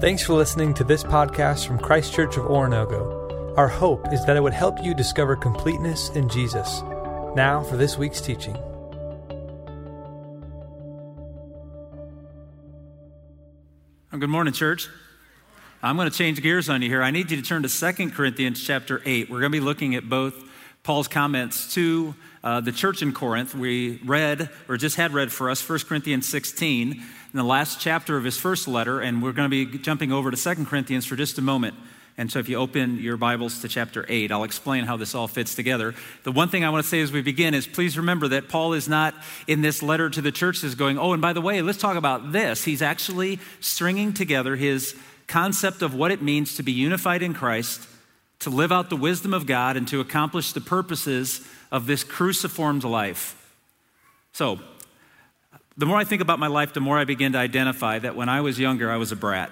Thanks for listening to this podcast from Christ Church of Oronogo. Our hope is that it would help you discover completeness in Jesus. Now for this week's teaching. Good morning, church. I'm going to change gears on you here. I need you to turn to 2 Corinthians chapter 8. We're going to be looking at both Paul's comments to uh, the church in Corinth. We read, or just had read for us, 1 Corinthians 16, in the last chapter of his first letter, and we're going to be jumping over to 2 Corinthians for just a moment. And so, if you open your Bibles to chapter 8, I'll explain how this all fits together. The one thing I want to say as we begin is please remember that Paul is not in this letter to the churches going, oh, and by the way, let's talk about this. He's actually stringing together his concept of what it means to be unified in Christ, to live out the wisdom of God, and to accomplish the purposes of this cruciformed life. So, the more I think about my life, the more I begin to identify that when I was younger, I was a brat.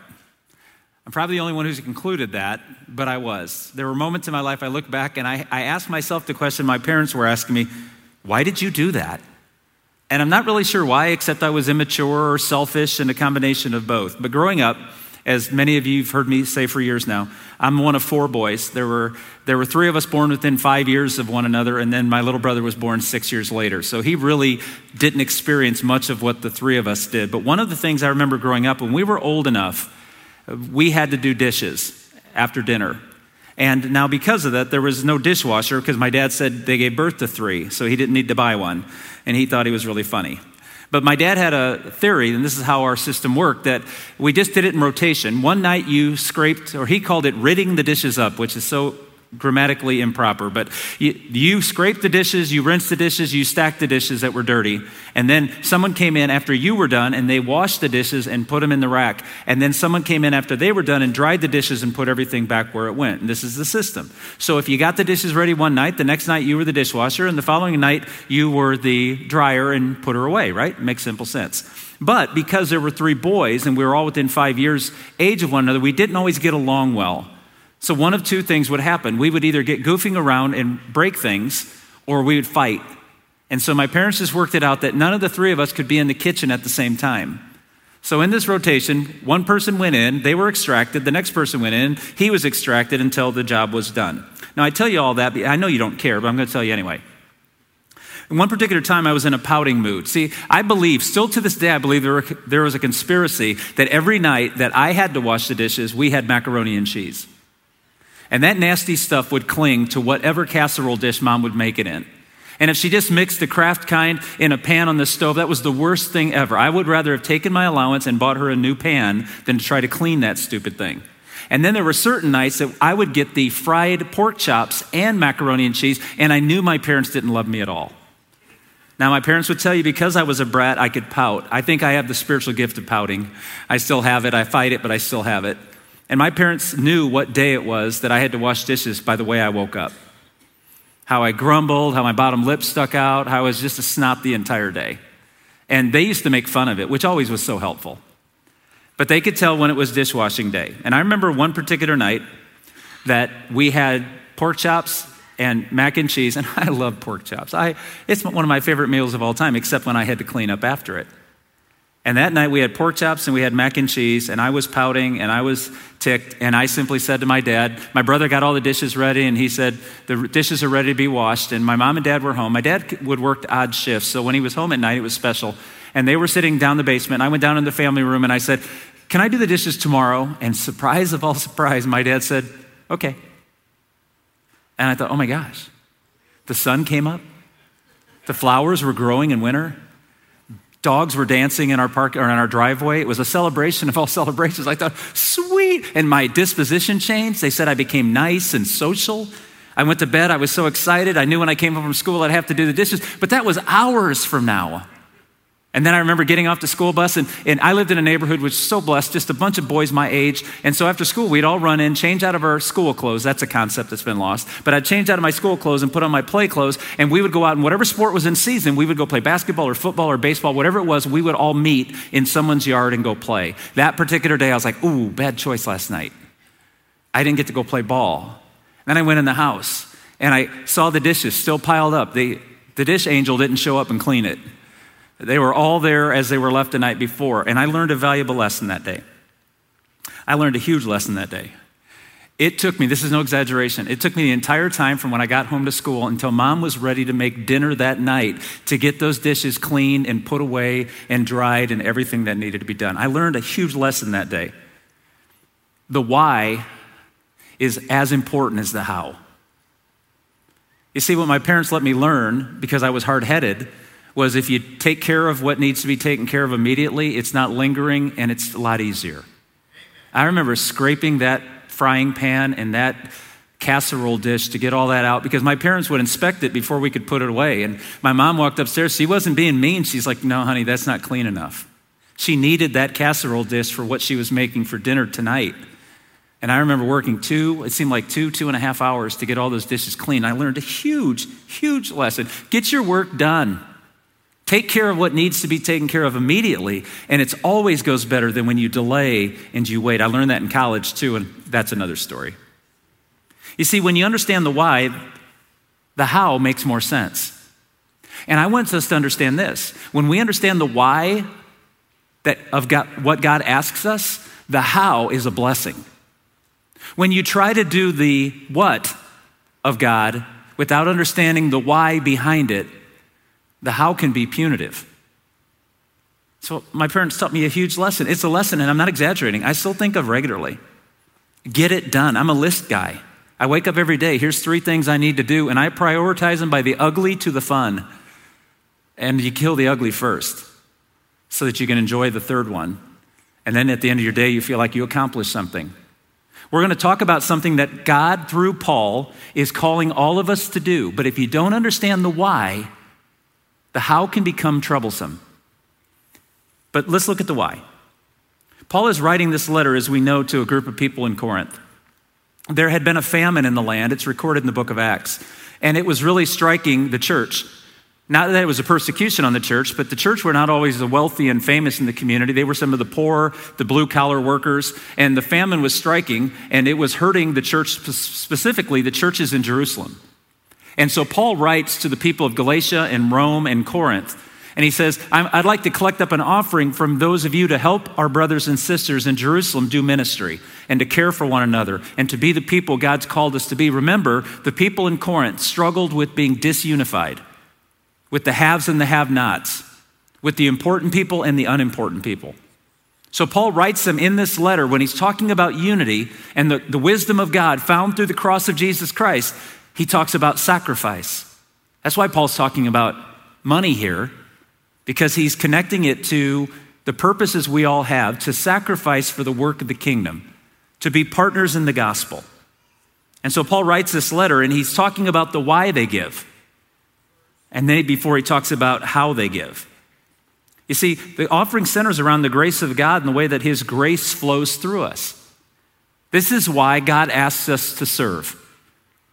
I'm probably the only one who's concluded that, but I was. There were moments in my life I look back and I, I myself the question my parents were asking me, why did you do that? And I'm not really sure why, except I was immature or selfish and a combination of both. But growing up, as many of you have heard me say for years now, I'm one of four boys. There were, there were three of us born within five years of one another, and then my little brother was born six years later. So he really didn't experience much of what the three of us did. But one of the things I remember growing up, when we were old enough, we had to do dishes after dinner. And now, because of that, there was no dishwasher because my dad said they gave birth to three, so he didn't need to buy one. And he thought he was really funny. But my dad had a theory, and this is how our system worked, that we just did it in rotation. One night you scraped, or he called it ridding the dishes up, which is so grammatically improper, but you, you scraped the dishes, you rinse the dishes, you stack the dishes that were dirty, and then someone came in after you were done and they washed the dishes and put them in the rack, and then someone came in after they were done and dried the dishes and put everything back where it went. And this is the system. So if you got the dishes ready one night, the next night you were the dishwasher, and the following night you were the dryer and put her away, right? Makes simple sense. But because there were three boys and we were all within five years age of one another, we didn't always get along well. So, one of two things would happen. We would either get goofing around and break things, or we would fight. And so, my parents just worked it out that none of the three of us could be in the kitchen at the same time. So, in this rotation, one person went in, they were extracted, the next person went in, he was extracted until the job was done. Now, I tell you all that, I know you don't care, but I'm going to tell you anyway. In one particular time, I was in a pouting mood. See, I believe, still to this day, I believe there, were, there was a conspiracy that every night that I had to wash the dishes, we had macaroni and cheese. And that nasty stuff would cling to whatever casserole dish mom would make it in. And if she just mixed the Kraft kind in a pan on the stove, that was the worst thing ever. I would rather have taken my allowance and bought her a new pan than to try to clean that stupid thing. And then there were certain nights that I would get the fried pork chops and macaroni and cheese, and I knew my parents didn't love me at all. Now, my parents would tell you because I was a brat, I could pout. I think I have the spiritual gift of pouting. I still have it. I fight it, but I still have it. And my parents knew what day it was that I had to wash dishes by the way I woke up. How I grumbled, how my bottom lip stuck out, how I was just a snot the entire day. And they used to make fun of it, which always was so helpful. But they could tell when it was dishwashing day. And I remember one particular night that we had pork chops and mac and cheese, and I love pork chops. I, it's one of my favorite meals of all time, except when I had to clean up after it. And that night we had pork chops and we had mac and cheese, and I was pouting and I was ticked. And I simply said to my dad, My brother got all the dishes ready, and he said, The dishes are ready to be washed. And my mom and dad were home. My dad would work odd shifts, so when he was home at night, it was special. And they were sitting down the basement. I went down in the family room and I said, Can I do the dishes tomorrow? And surprise of all surprise, my dad said, Okay. And I thought, Oh my gosh. The sun came up, the flowers were growing in winter. Dogs were dancing in our park or in our driveway. It was a celebration of all celebrations. I thought, sweet. And my disposition changed. They said I became nice and social. I went to bed. I was so excited. I knew when I came home from school I'd have to do the dishes. But that was hours from now. And then I remember getting off the school bus, and, and I lived in a neighborhood which was so blessed, just a bunch of boys my age. And so after school, we'd all run in, change out of our school clothes. That's a concept that's been lost. But I'd change out of my school clothes and put on my play clothes, and we would go out, and whatever sport was in season, we would go play basketball or football or baseball, whatever it was, we would all meet in someone's yard and go play. That particular day, I was like, ooh, bad choice last night. I didn't get to go play ball. Then I went in the house, and I saw the dishes still piled up. The, the dish angel didn't show up and clean it. They were all there as they were left the night before, and I learned a valuable lesson that day. I learned a huge lesson that day. It took me, this is no exaggeration, it took me the entire time from when I got home to school until mom was ready to make dinner that night to get those dishes cleaned and put away and dried and everything that needed to be done. I learned a huge lesson that day. The why is as important as the how. You see, what my parents let me learn because I was hard headed was if you take care of what needs to be taken care of immediately, it's not lingering and it's a lot easier. I remember scraping that frying pan and that casserole dish to get all that out because my parents would inspect it before we could put it away. And my mom walked upstairs. She wasn't being mean. She's like, No, honey, that's not clean enough. She needed that casserole dish for what she was making for dinner tonight. And I remember working two, it seemed like two, two and a half hours to get all those dishes clean. I learned a huge, huge lesson. Get your work done. Take care of what needs to be taken care of immediately, and it always goes better than when you delay and you wait. I learned that in college too, and that's another story. You see, when you understand the why, the how makes more sense. And I want us to understand this. When we understand the why that of God, what God asks us, the how is a blessing. When you try to do the what of God without understanding the why behind it, the how can be punitive. So my parents taught me a huge lesson. It's a lesson, and I'm not exaggerating. I still think of regularly. Get it done. I'm a list guy. I wake up every day. Here's three things I need to do, and I prioritize them by the ugly to the fun. And you kill the ugly first so that you can enjoy the third one. And then at the end of your day, you feel like you accomplished something. We're going to talk about something that God, through Paul, is calling all of us to do. But if you don't understand the why, the how can become troublesome. But let's look at the why. Paul is writing this letter, as we know, to a group of people in Corinth. There had been a famine in the land. It's recorded in the book of Acts. And it was really striking the church. Not that it was a persecution on the church, but the church were not always the wealthy and famous in the community. They were some of the poor, the blue collar workers, and the famine was striking, and it was hurting the church, specifically the churches in Jerusalem. And so Paul writes to the people of Galatia and Rome and Corinth, and he says, I'd like to collect up an offering from those of you to help our brothers and sisters in Jerusalem do ministry and to care for one another and to be the people God's called us to be. Remember, the people in Corinth struggled with being disunified with the haves and the have nots, with the important people and the unimportant people. So Paul writes them in this letter when he's talking about unity and the, the wisdom of God found through the cross of Jesus Christ, he talks about sacrifice. That's why Paul's talking about money here, because he's connecting it to the purposes we all have to sacrifice for the work of the kingdom, to be partners in the gospel. And so Paul writes this letter and he's talking about the why they give. And then before he talks about how they give. You see, the offering centers around the grace of God and the way that his grace flows through us. This is why God asks us to serve.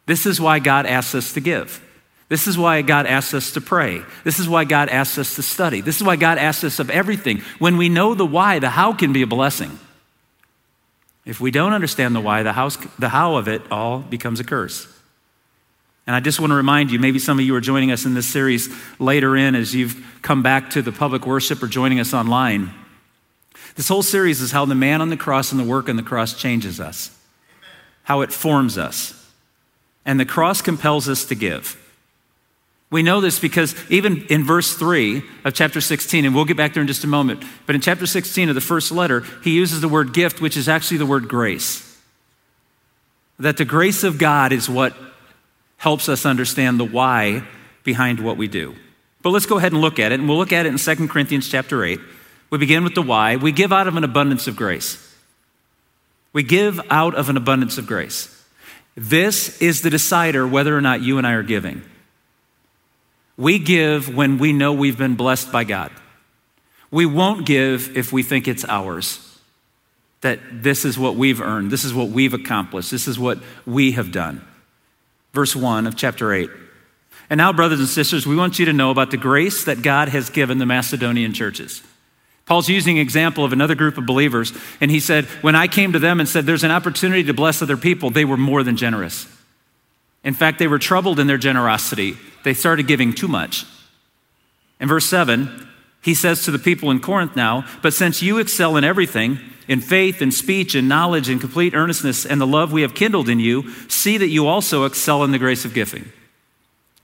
This is why God asks us to give. This is why God asks us to pray. This is why God asks us to study. This is why God asks us of everything. When we know the why, the how can be a blessing. If we don't understand the why, the, the how of it all becomes a curse. And I just want to remind you, maybe some of you are joining us in this series later in as you've come back to the public worship or joining us online. This whole series is how the man on the cross and the work on the cross changes us, how it forms us. And the cross compels us to give. We know this because even in verse 3 of chapter 16, and we'll get back there in just a moment, but in chapter 16 of the first letter, he uses the word gift, which is actually the word grace. That the grace of God is what helps us understand the why behind what we do. But let's go ahead and look at it, and we'll look at it in 2 Corinthians chapter 8. We begin with the why. We give out of an abundance of grace. We give out of an abundance of grace. This is the decider whether or not you and I are giving. We give when we know we've been blessed by God. We won't give if we think it's ours. That this is what we've earned, this is what we've accomplished, this is what we have done verse 1 of chapter 8. And now, brothers and sisters, we want you to know about the grace that God has given the Macedonian churches. Paul's using an example of another group of believers, and he said, When I came to them and said, There's an opportunity to bless other people, they were more than generous. In fact, they were troubled in their generosity. They started giving too much. In verse 7, He says to the people in Corinth now, But since you excel in everything, in faith and speech and knowledge and complete earnestness and the love we have kindled in you, see that you also excel in the grace of giving.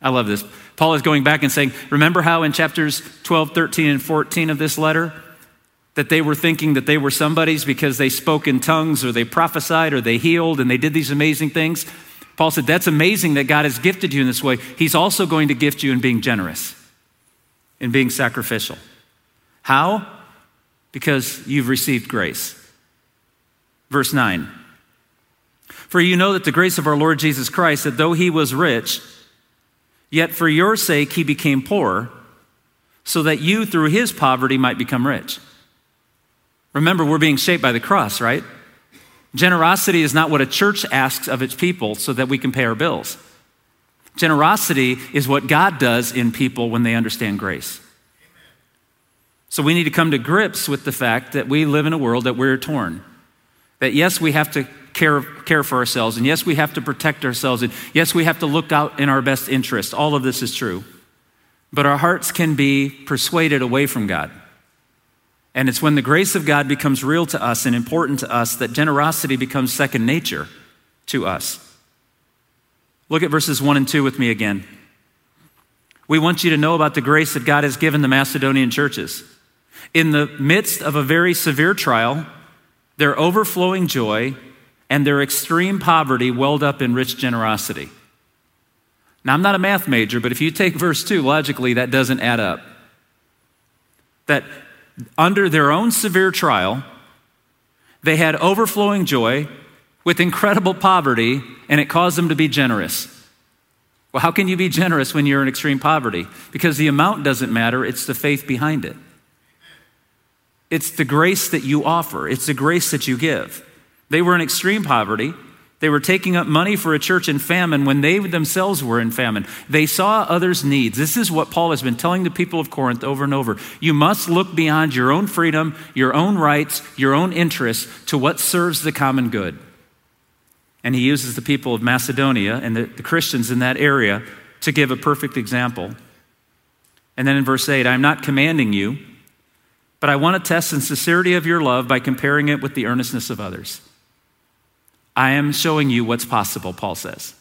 I love this. Paul is going back and saying, Remember how in chapters 12, 13, and 14 of this letter, that they were thinking that they were somebody's because they spoke in tongues or they prophesied or they healed and they did these amazing things? Paul said, That's amazing that God has gifted you in this way. He's also going to gift you in being generous, in being sacrificial. How? Because you've received grace. Verse 9 For you know that the grace of our Lord Jesus Christ, that though he was rich, yet for your sake he became poor, so that you through his poverty might become rich. Remember, we're being shaped by the cross, right? Generosity is not what a church asks of its people so that we can pay our bills. Generosity is what God does in people when they understand grace. So we need to come to grips with the fact that we live in a world that we're torn. That yes, we have to care, care for ourselves, and yes, we have to protect ourselves, and yes, we have to look out in our best interest. All of this is true. But our hearts can be persuaded away from God. And it's when the grace of God becomes real to us and important to us that generosity becomes second nature to us. Look at verses 1 and 2 with me again. We want you to know about the grace that God has given the Macedonian churches. In the midst of a very severe trial, their overflowing joy and their extreme poverty welled up in rich generosity. Now, I'm not a math major, but if you take verse 2, logically, that doesn't add up. That under their own severe trial, they had overflowing joy with incredible poverty, and it caused them to be generous. Well, how can you be generous when you're in extreme poverty? Because the amount doesn't matter, it's the faith behind it. It's the grace that you offer, it's the grace that you give. They were in extreme poverty. They were taking up money for a church in famine when they themselves were in famine. They saw others' needs. This is what Paul has been telling the people of Corinth over and over. You must look beyond your own freedom, your own rights, your own interests to what serves the common good. And he uses the people of Macedonia and the, the Christians in that area to give a perfect example. And then in verse 8, I'm not commanding you but I want to test the sincerity of your love by comparing it with the earnestness of others. I am showing you what's possible, Paul says.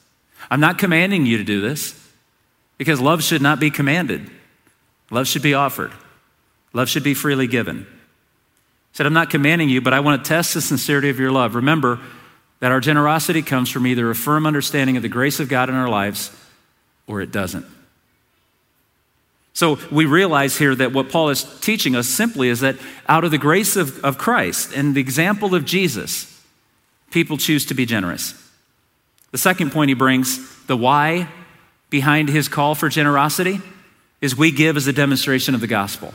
I'm not commanding you to do this because love should not be commanded. Love should be offered. Love should be freely given. He said, I'm not commanding you, but I want to test the sincerity of your love. Remember that our generosity comes from either a firm understanding of the grace of God in our lives or it doesn't. So we realize here that what Paul is teaching us simply is that out of the grace of, of Christ and the example of Jesus, people choose to be generous. The second point he brings, the why behind his call for generosity, is we give as a demonstration of the gospel.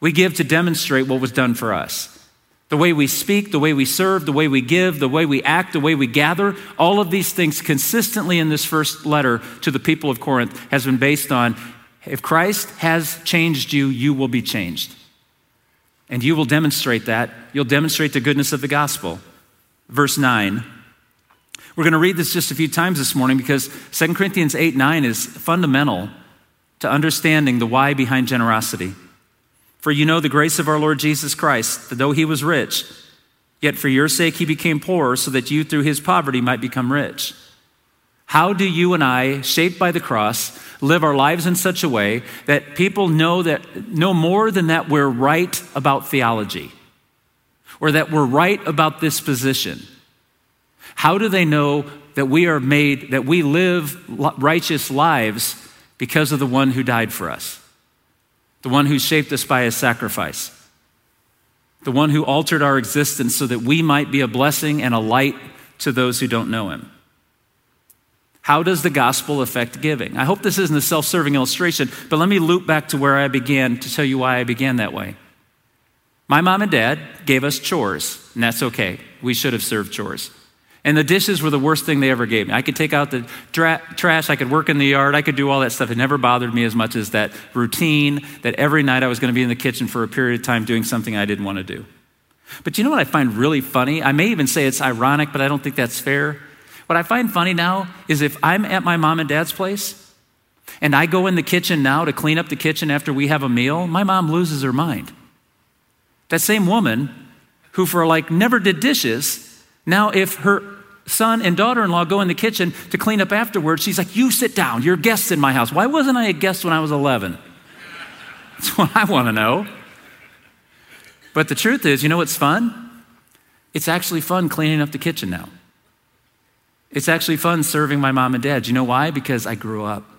We give to demonstrate what was done for us. The way we speak, the way we serve, the way we give, the way we act, the way we gather, all of these things consistently in this first letter to the people of Corinth has been based on if Christ has changed you, you will be changed. And you will demonstrate that. You'll demonstrate the goodness of the gospel. Verse 9. We're going to read this just a few times this morning because 2 Corinthians 8 9 is fundamental to understanding the why behind generosity. For you know the grace of our Lord Jesus Christ, that though he was rich, yet for your sake he became poor, so that you through his poverty might become rich. How do you and I, shaped by the cross, live our lives in such a way that people know that know more than that we're right about theology or that we're right about this position? How do they know that we are made that we live righteous lives because of the one who died for us? The one who shaped us by his sacrifice. The one who altered our existence so that we might be a blessing and a light to those who don't know him. How does the gospel affect giving? I hope this isn't a self serving illustration, but let me loop back to where I began to tell you why I began that way. My mom and dad gave us chores, and that's okay. We should have served chores. And the dishes were the worst thing they ever gave me. I could take out the tra- trash, I could work in the yard, I could do all that stuff. It never bothered me as much as that routine that every night I was going to be in the kitchen for a period of time doing something I didn't want to do. But you know what I find really funny? I may even say it's ironic, but I don't think that's fair. What I find funny now is if I'm at my mom and dad's place and I go in the kitchen now to clean up the kitchen after we have a meal, my mom loses her mind. That same woman who, for like, never did dishes, now if her son and daughter in law go in the kitchen to clean up afterwards, she's like, You sit down, you're guests in my house. Why wasn't I a guest when I was 11? That's what I want to know. But the truth is, you know what's fun? It's actually fun cleaning up the kitchen now. It's actually fun serving my mom and dad. You know why? Because I grew up.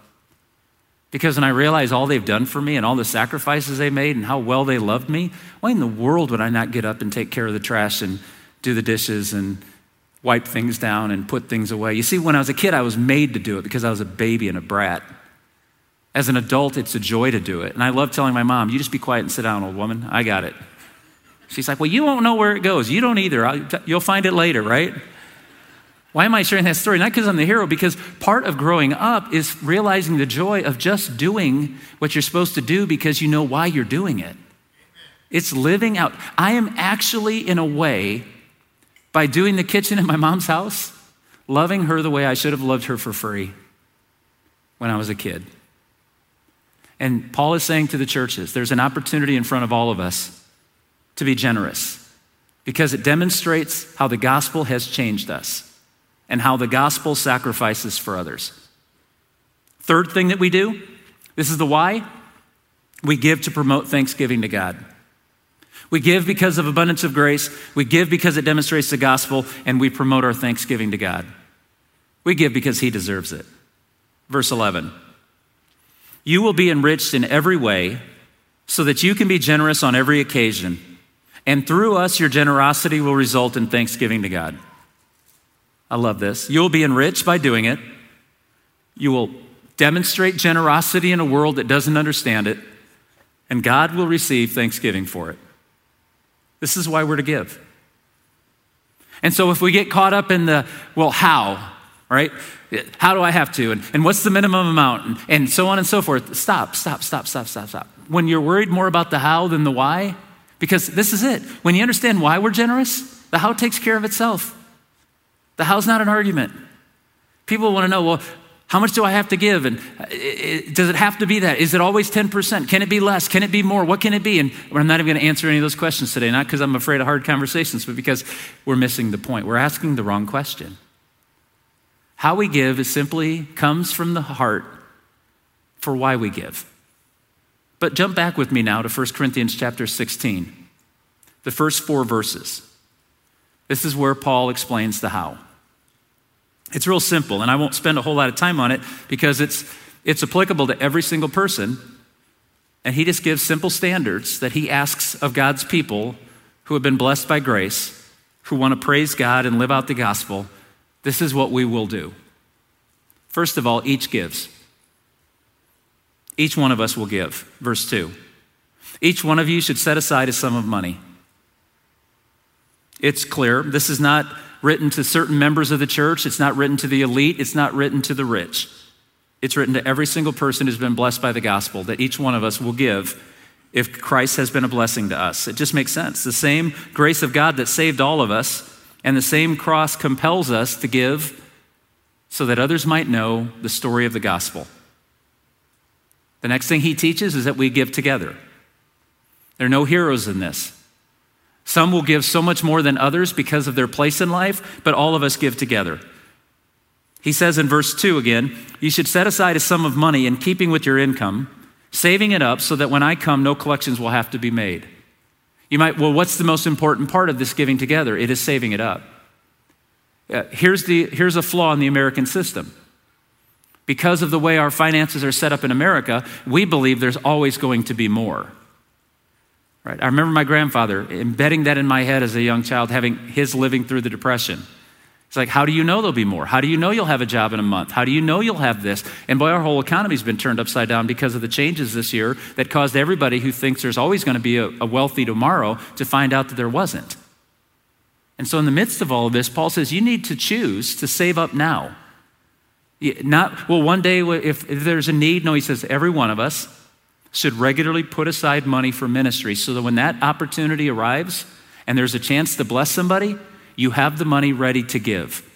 Because when I realize all they've done for me and all the sacrifices they made and how well they loved me, why in the world would I not get up and take care of the trash and do the dishes and wipe things down and put things away? You see, when I was a kid, I was made to do it because I was a baby and a brat. As an adult, it's a joy to do it. And I love telling my mom, you just be quiet and sit down, old woman. I got it. She's like, well, you won't know where it goes. You don't either. You'll find it later, right? Why am I sharing that story? Not because I'm the hero, because part of growing up is realizing the joy of just doing what you're supposed to do because you know why you're doing it. It's living out. I am actually, in a way, by doing the kitchen in my mom's house, loving her the way I should have loved her for free when I was a kid. And Paul is saying to the churches there's an opportunity in front of all of us to be generous because it demonstrates how the gospel has changed us and how the gospel sacrifices for others. Third thing that we do this is the why we give to promote thanksgiving to God. We give because of abundance of grace, we give because it demonstrates the gospel, and we promote our thanksgiving to God. We give because He deserves it. Verse 11 You will be enriched in every way so that you can be generous on every occasion, and through us, your generosity will result in thanksgiving to God. I love this. You'll be enriched by doing it. You will demonstrate generosity in a world that doesn't understand it, and God will receive thanksgiving for it. This is why we're to give. And so if we get caught up in the, well, how, right? How do I have to? And, and what's the minimum amount? And, and so on and so forth. Stop, stop, stop, stop, stop, stop. When you're worried more about the how than the why, because this is it. When you understand why we're generous, the how takes care of itself. The how's not an argument. People want to know, well, how much do I have to give? And uh, does it have to be that? Is it always 10%? Can it be less? Can it be more? What can it be? And I'm not even going to answer any of those questions today, not because I'm afraid of hard conversations, but because we're missing the point. We're asking the wrong question. How we give is simply comes from the heart for why we give. But jump back with me now to 1 Corinthians chapter 16, the first four verses. This is where Paul explains the how. It's real simple, and I won't spend a whole lot of time on it because it's, it's applicable to every single person. And he just gives simple standards that he asks of God's people who have been blessed by grace, who want to praise God and live out the gospel. This is what we will do. First of all, each gives. Each one of us will give. Verse 2. Each one of you should set aside a sum of money. It's clear. This is not written to certain members of the church, it's not written to the elite, it's not written to the rich. It's written to every single person who's been blessed by the gospel that each one of us will give if Christ has been a blessing to us. It just makes sense. The same grace of God that saved all of us and the same cross compels us to give so that others might know the story of the gospel. The next thing he teaches is that we give together. There are no heroes in this. Some will give so much more than others because of their place in life, but all of us give together. He says in verse 2 again, you should set aside a sum of money in keeping with your income, saving it up so that when I come, no collections will have to be made. You might, well, what's the most important part of this giving together? It is saving it up. Uh, here's, the, here's a flaw in the American system. Because of the way our finances are set up in America, we believe there's always going to be more. Right? I remember my grandfather embedding that in my head as a young child, having his living through the Depression. It's like, how do you know there'll be more? How do you know you'll have a job in a month? How do you know you'll have this? And boy, our whole economy's been turned upside down because of the changes this year that caused everybody who thinks there's always going to be a, a wealthy tomorrow to find out that there wasn't. And so, in the midst of all of this, Paul says you need to choose to save up now. Not, well, one day if, if there's a need, no, he says, every one of us should regularly put aside money for ministry so that when that opportunity arrives and there's a chance to bless somebody, you have the money ready to give.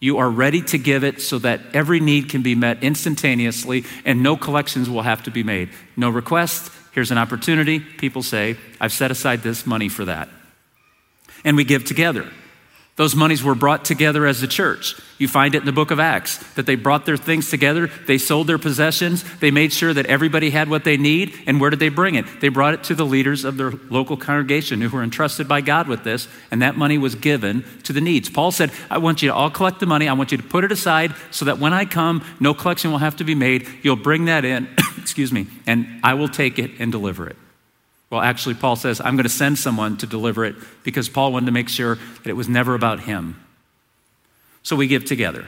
You are ready to give it so that every need can be met instantaneously and no collections will have to be made. No request, here's an opportunity. People say, I've set aside this money for that. And we give together. Those monies were brought together as a church. You find it in the book of Acts that they brought their things together, they sold their possessions, they made sure that everybody had what they need, and where did they bring it? They brought it to the leaders of their local congregation who were entrusted by God with this, and that money was given to the needs. Paul said, I want you to all collect the money, I want you to put it aside so that when I come, no collection will have to be made. You'll bring that in, excuse me, and I will take it and deliver it. Well, actually, Paul says, I'm going to send someone to deliver it because Paul wanted to make sure that it was never about him. So we give together.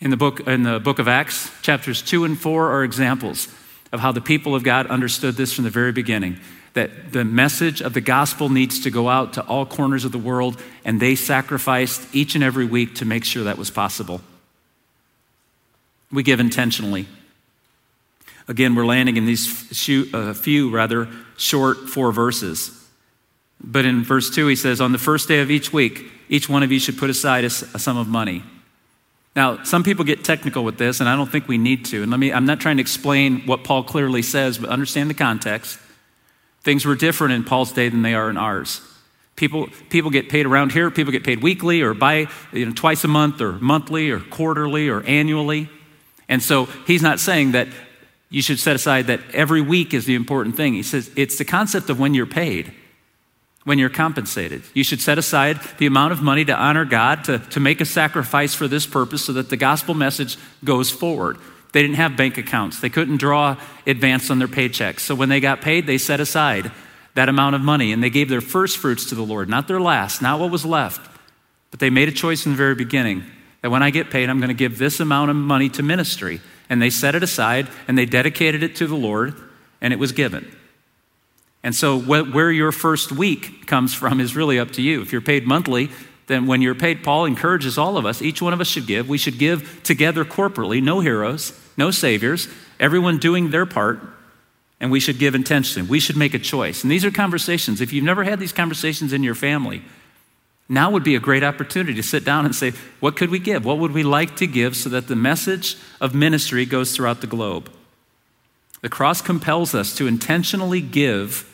In the book, in the book of Acts, chapters 2 and 4 are examples of how the people of God understood this from the very beginning that the message of the gospel needs to go out to all corners of the world, and they sacrificed each and every week to make sure that was possible. We give intentionally. Again, we're landing in these few, uh, few rather short four verses. But in verse 2, he says, On the first day of each week, each one of you should put aside a, sum of money. Now, some people get technical with this, and I don't think we need to. And let me, I'm not trying to explain what Paul clearly says, but understand the context. Things were different in Paul's day than they are in ours. People, people get paid around here, people get paid weekly or by, you know, twice a month or monthly or quarterly or annually. And so he's not saying that you should set aside that every week is the important thing. He says it's the concept of when you're paid, when you're compensated. You should set aside the amount of money to honor God, to, to make a sacrifice for this purpose so that the gospel message goes forward. They didn't have bank accounts, they couldn't draw advance on their paychecks. So when they got paid, they set aside that amount of money and they gave their first fruits to the Lord, not their last, not what was left. But they made a choice in the very beginning that when I get paid, I'm going to give this amount of money to ministry and they set it aside and they dedicated it to the Lord, and it was given. And so, where your first week comes from is really up to you. If you're paid monthly, then when you're paid, Paul encourages all of us, each one of us should give. We should give together corporately, no heroes, no saviors, everyone doing their part, and we should give intentionally. We should make a choice. And these are conversations. If you've never had these conversations in your family, now would be a great opportunity to sit down and say, what could we give? What would we like to give so that the message of ministry goes throughout the globe? The cross compels us to intentionally give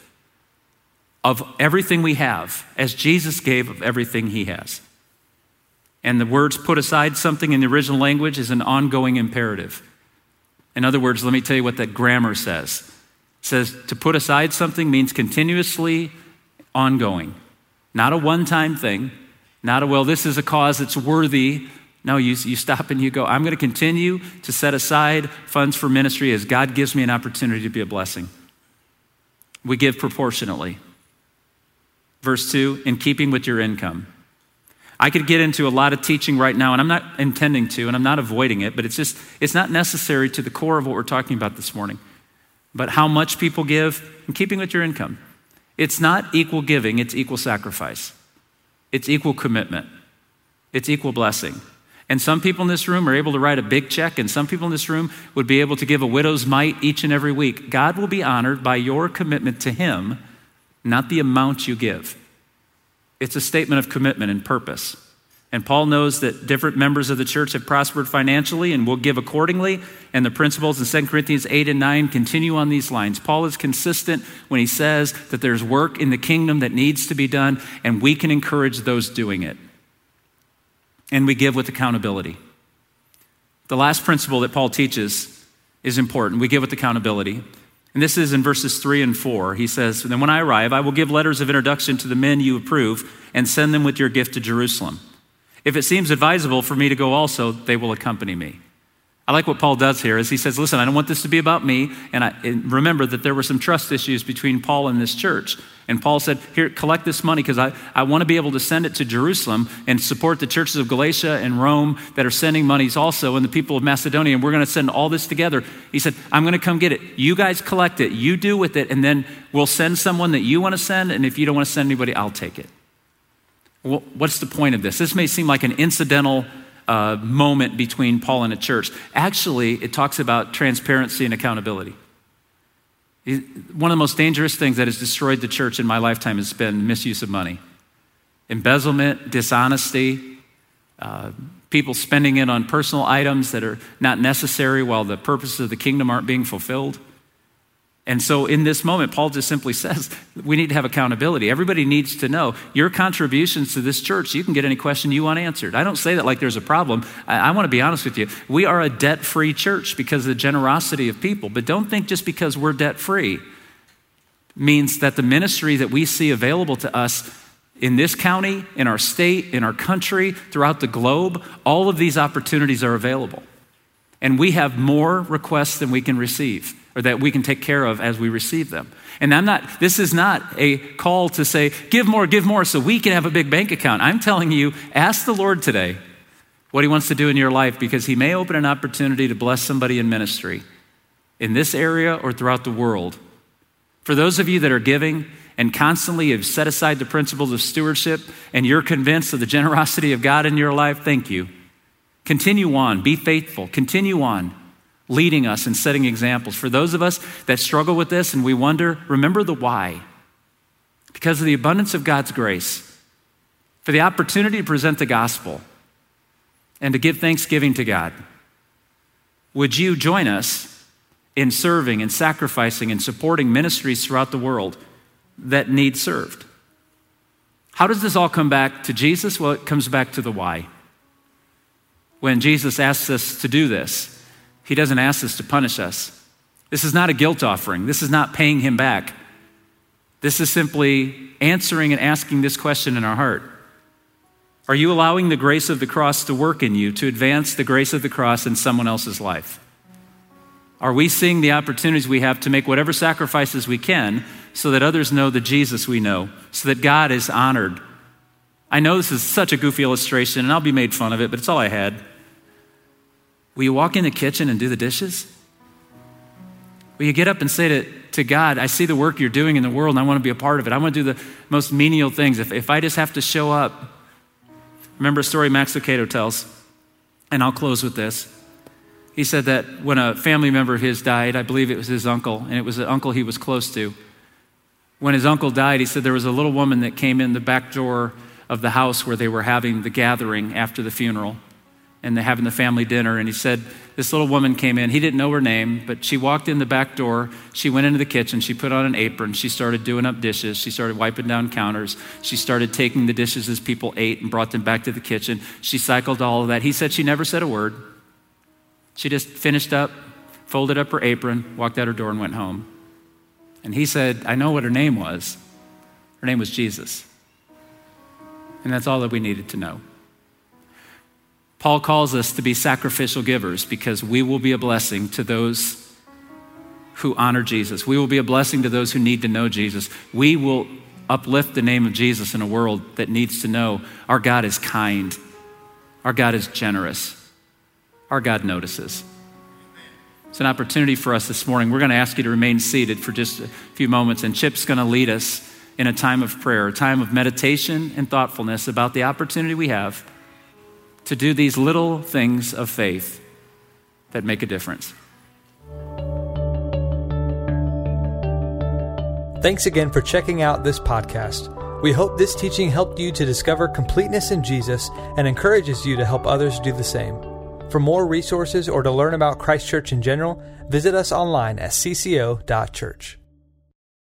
of everything we have, as Jesus gave of everything he has. And the words put aside something in the original language is an ongoing imperative. In other words, let me tell you what that grammar says. It says to put aside something means continuously ongoing. Not a one time thing, not a, well, this is a cause that's worthy. No, you, you stop and you go, I'm going to continue to set aside funds for ministry as God gives me an opportunity to be a blessing. We give proportionately. Verse 2 in keeping with your income. I could get into a lot of teaching right now, and I'm not intending to, and I'm not avoiding it, but it's just, it's not necessary to the core of what we're talking about this morning. But how much people give in keeping with your income. It's not equal giving, it's equal sacrifice. It's equal commitment. It's equal blessing. And some people in this room are able to write a big check, and some people in this room would be able to give a widow's mite each and every week. God will be honored by your commitment to Him, not the amount you give. It's a statement of commitment and purpose. And Paul knows that different members of the church have prospered financially and will give accordingly. And the principles in 2 Corinthians 8 and 9 continue on these lines. Paul is consistent when he says that there's work in the kingdom that needs to be done, and we can encourage those doing it. And we give with accountability. The last principle that Paul teaches is important. We give with accountability. And this is in verses 3 and 4. He says, Then when I arrive, I will give letters of introduction to the men you approve and send them with your gift to Jerusalem. If it seems advisable for me to go also, they will accompany me. I like what Paul does here is he says, listen, I don't want this to be about me. And, I, and remember that there were some trust issues between Paul and this church. And Paul said, here, collect this money because I, I want to be able to send it to Jerusalem and support the churches of Galatia and Rome that are sending monies also and the people of Macedonia. And we're going to send all this together. He said, I'm going to come get it. You guys collect it. You do with it. And then we'll send someone that you want to send. And if you don't want to send anybody, I'll take it. What's the point of this? This may seem like an incidental uh, moment between Paul and a church. Actually, it talks about transparency and accountability. One of the most dangerous things that has destroyed the church in my lifetime has been misuse of money, embezzlement, dishonesty, uh, people spending it on personal items that are not necessary while the purposes of the kingdom aren't being fulfilled. And so, in this moment, Paul just simply says we need to have accountability. Everybody needs to know your contributions to this church. You can get any question you want answered. I don't say that like there's a problem. I, I want to be honest with you. We are a debt free church because of the generosity of people. But don't think just because we're debt free means that the ministry that we see available to us in this county, in our state, in our country, throughout the globe, all of these opportunities are available. And we have more requests than we can receive or that we can take care of as we receive them. And I'm not, this is not a call to say, give more, give more so we can have a big bank account. I'm telling you, ask the Lord today what He wants to do in your life because He may open an opportunity to bless somebody in ministry in this area or throughout the world. For those of you that are giving and constantly have set aside the principles of stewardship and you're convinced of the generosity of God in your life, thank you. Continue on, be faithful, continue on leading us and setting examples. For those of us that struggle with this and we wonder, remember the why. Because of the abundance of God's grace, for the opportunity to present the gospel and to give thanksgiving to God, would you join us in serving and sacrificing and supporting ministries throughout the world that need served? How does this all come back to Jesus? Well, it comes back to the why. When Jesus asks us to do this, he doesn't ask us to punish us. This is not a guilt offering. This is not paying him back. This is simply answering and asking this question in our heart Are you allowing the grace of the cross to work in you to advance the grace of the cross in someone else's life? Are we seeing the opportunities we have to make whatever sacrifices we can so that others know the Jesus we know, so that God is honored? I know this is such a goofy illustration, and I'll be made fun of it, but it's all I had. Will you walk in the kitchen and do the dishes? Will you get up and say to, to God, I see the work you're doing in the world and I want to be a part of it. I want to do the most menial things. If, if I just have to show up, remember a story Max Lucado tells, and I'll close with this. He said that when a family member of his died, I believe it was his uncle, and it was an uncle he was close to. When his uncle died, he said there was a little woman that came in the back door of the house where they were having the gathering after the funeral and they're having the family dinner. And he said, This little woman came in. He didn't know her name, but she walked in the back door. She went into the kitchen. She put on an apron. She started doing up dishes. She started wiping down counters. She started taking the dishes as people ate and brought them back to the kitchen. She cycled all of that. He said she never said a word. She just finished up, folded up her apron, walked out her door, and went home. And he said, I know what her name was. Her name was Jesus. And that's all that we needed to know. Paul calls us to be sacrificial givers because we will be a blessing to those who honor Jesus. We will be a blessing to those who need to know Jesus. We will uplift the name of Jesus in a world that needs to know our God is kind, our God is generous, our God notices. It's an opportunity for us this morning. We're going to ask you to remain seated for just a few moments, and Chip's going to lead us in a time of prayer, a time of meditation and thoughtfulness about the opportunity we have to do these little things of faith that make a difference. Thanks again for checking out this podcast. We hope this teaching helped you to discover completeness in Jesus and encourages you to help others do the same. For more resources or to learn about Christ Church in general, visit us online at cco.church.